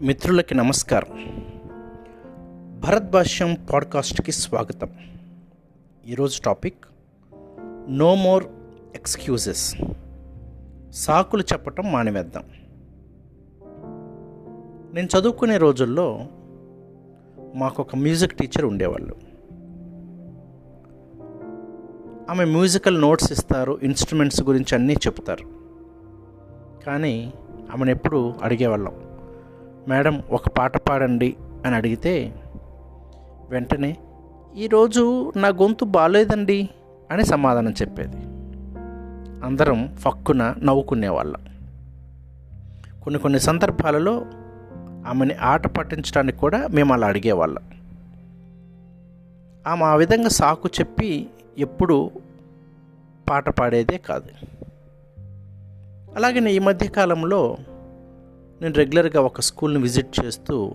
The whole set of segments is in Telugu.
మిత్రులకి నమస్కారం. భరత్ భాష్యం పాడ్కాస్ట్కి స్వాగతం. ఈరోజు టాపిక్ నో మోర్ ఎక్స్క్యూజెస్. సాకులు చెప్పటం మానివేద్దాం. నేను చదువుకునే రోజుల్లో మాకు ఒక మ్యూజిక్ టీచర్ ఉండేవాళ్ళు. ఆమె మ్యూజికల్ నోట్స్ ఇస్తారు ఇన్స్ట్రుమెంట్స్ గురించి అన్నీ చెప్తారు. కానీ ఆమెను ఎప్పుడు అడిగేవాళ్ళం. మేడం ఒక పాట పాడండి అని అడిగితే వెంటనే ఈరోజు నా గొంతు బాగాలేదండి అని సమాధానం చెప్పేది. అందరం ఫక్కున నవ్వుకునేవాళ్ళం. కొన్ని కొన్ని సందర్భాలలో ఆమెని ఆట పట్టించడానికి కూడా మేము అలా అడిగేవాళ్ళం. ఆమె ఆ విధంగా సాకు చెప్పి ఎప్పుడు పాట పాడేదే కాదు. అలాగే ఈ మధ్యకాలంలో నేను రెగ్యులర్గా ఒక స్కూల్ని విజిట్ చేస్తూ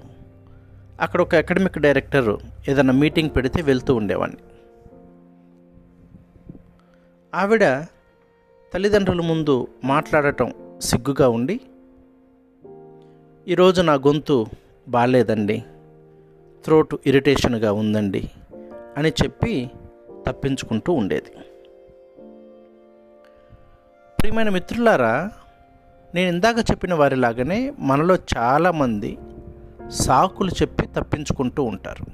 అక్కడ ఒక అకాడమిక్ డైరెక్టర్ ఏదైనా మీటింగ్ పెడితే వెళ్తూ ఉండేవాడిని. ఆవిడ తల్లిదండ్రుల ముందు మాట్లాడటం సిగ్గుగా ఉండి ఈరోజు నా గొంతు బాగాలేదండి త్రోటు ఇరిటేషన్గా ఉందండి అని చెప్పి తప్పించుకుంటూ ఉండేది. ప్రియమైన మిత్రులారా నేను ఇందాక చెప్పిన వారిలాగానే మనలో చాలామంది సాకులు చెప్పి తప్పించుకుంటూ ఉంటారు.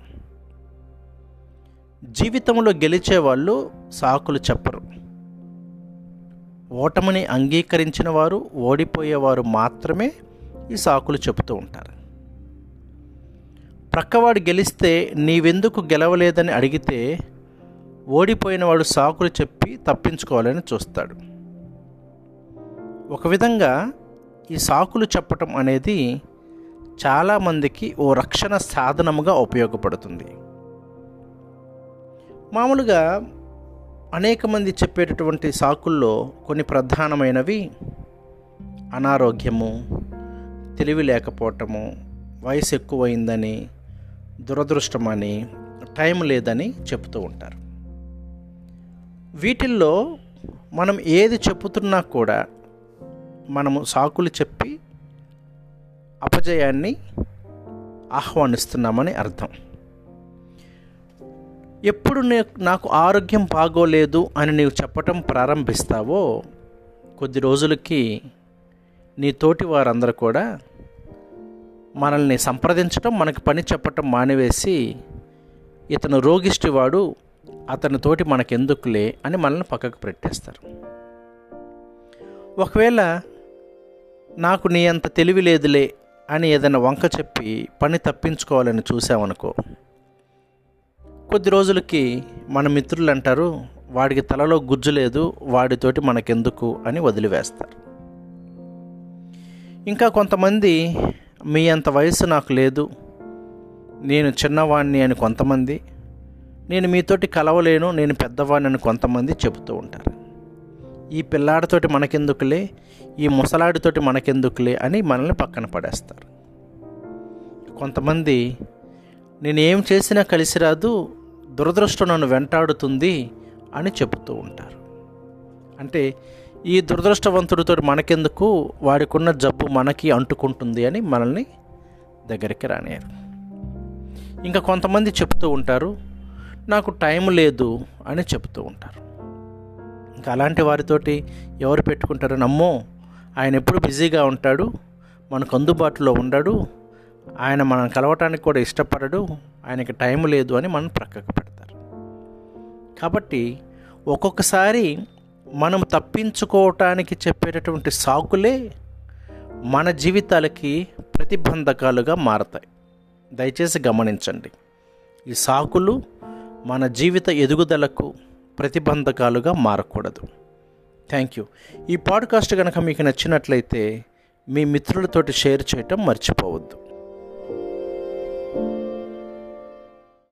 జీవితంలో గెలిచే వాళ్ళు సాకులు చెప్పరు. ఓటమిని అంగీకరించిన వారు ఓడిపోయేవారు మాత్రమే ఈ సాకులు చెబుతూ ఉంటారు. ప్రక్కవాడు గెలిస్తే నీవెందుకు గెలవలేదని అడిగితే ఓడిపోయిన వాడు సాకులు చెప్పి తప్పించుకోవాలని చూస్తాడు. ఒక విధంగా ఈ సాకులు చెప్పటం అనేది చాలామందికి ఓ రక్షణ సాధనముగా ఉపయోగపడుతుంది. మామూలుగా అనేక మంది చెప్పేటటువంటి సాకుల్లో కొన్ని ప్రధానమైనవి అనారోగ్యము తెలివి లేకపోవటము వయసు ఎక్కువైందని దురదృష్టమని టైం లేదని చెప్తూ ఉంటారు. వీటిల్లో మనం ఏది చెబుతున్నా కూడా మనము సాకులు చెప్పి అపజయాన్ని ఆహ్వానిస్తున్నామని అర్థం. ఎప్పుడు నే నాకు ఆరోగ్యం బాగోలేదు అని నీవు చెప్పటం ప్రారంభిస్తావో కొద్ది రోజులకి నీ తోటి వారందరూ కూడా మనల్ని సంప్రదించటం మనకి పని చెప్పటం మానివేసి ఇతను రోగిష్టివాడు అతని తోటి మనకెందుకులే అని మనల్ని పక్కకు పెట్టేస్తారు. ఒకవేళ నాకు నీ అంత తెలివి లేదులే అని ఏదైనా వంక చెప్పి పని తప్పించుకోవాలని చూసామనుకో కొద్ది రోజులకి మన మిత్రులు అంటారు వాడికి తలలో గుజ్జు లేదు వాడితోటి మనకెందుకు అని వదిలివేస్తారు. ఇంకా కొంతమంది మీ అంత వయసు నాకు లేదు నేను చిన్నవాణ్ణి అని కొంతమంది నేను మీతోటి కలవలేను నేను పెద్దవాణ్ణి అని కొంతమంది చెబుతూ ఉంటారు. ఈ పిల్లాడితోటి మనకెందుకులే? ఈ ముసలాడితోటి మనకెందుకులే? అని మనల్ని పక్కన పడేస్తారు. కొంతమంది నేను ఏం చేసినా కలిసి రాదు దురదృష్టం నన్ను వెంటాడుతుంది అని చెబుతూ ఉంటారు. అంటే ఈ దురదృష్టవంతుడితో మనకెందుకు? వాడికున్న జబ్బు మనకి అంటుకుంటుంది అని మనల్ని దగ్గరికి రానేరు ఇంకా కొంతమంది చెప్తూ ఉంటారు నాకు టైం లేదు అని చెప్తూ ఉంటారు. ఇంకా అలాంటి వారితోటి ఎవరు పెట్టుకుంటారు నమ్మో. ఆయన ఎప్పుడు బిజీగా ఉంటాడు మనకు అందుబాటులో ఉండడు ఆయన మనం కలవటానికి కూడా ఇష్టపడడు ఆయనకి టైం లేదు అని మనం ప్రక్కకు పెడతారు. కాబట్టి ఒక్కొక్కసారి మనం తప్పించుకోవటానికి చెప్పేటటువంటి సాకులే మన జీవితాలకి ప్రతిబంధకాలుగా మారతాయి. దయచేసి గమనించండి. ఈ సాకులు మన జీవిత ఎదుగుదలకు ప్రతిబంధకాలుగా మారకూడదు. థ్యాంక్ యూ ఈ పాడ్కాస్ట్ కనుక మీకు నచ్చినట్లయితే మీ మిత్రులతోటి షేర్ చేయటం మర్చిపోవద్దు.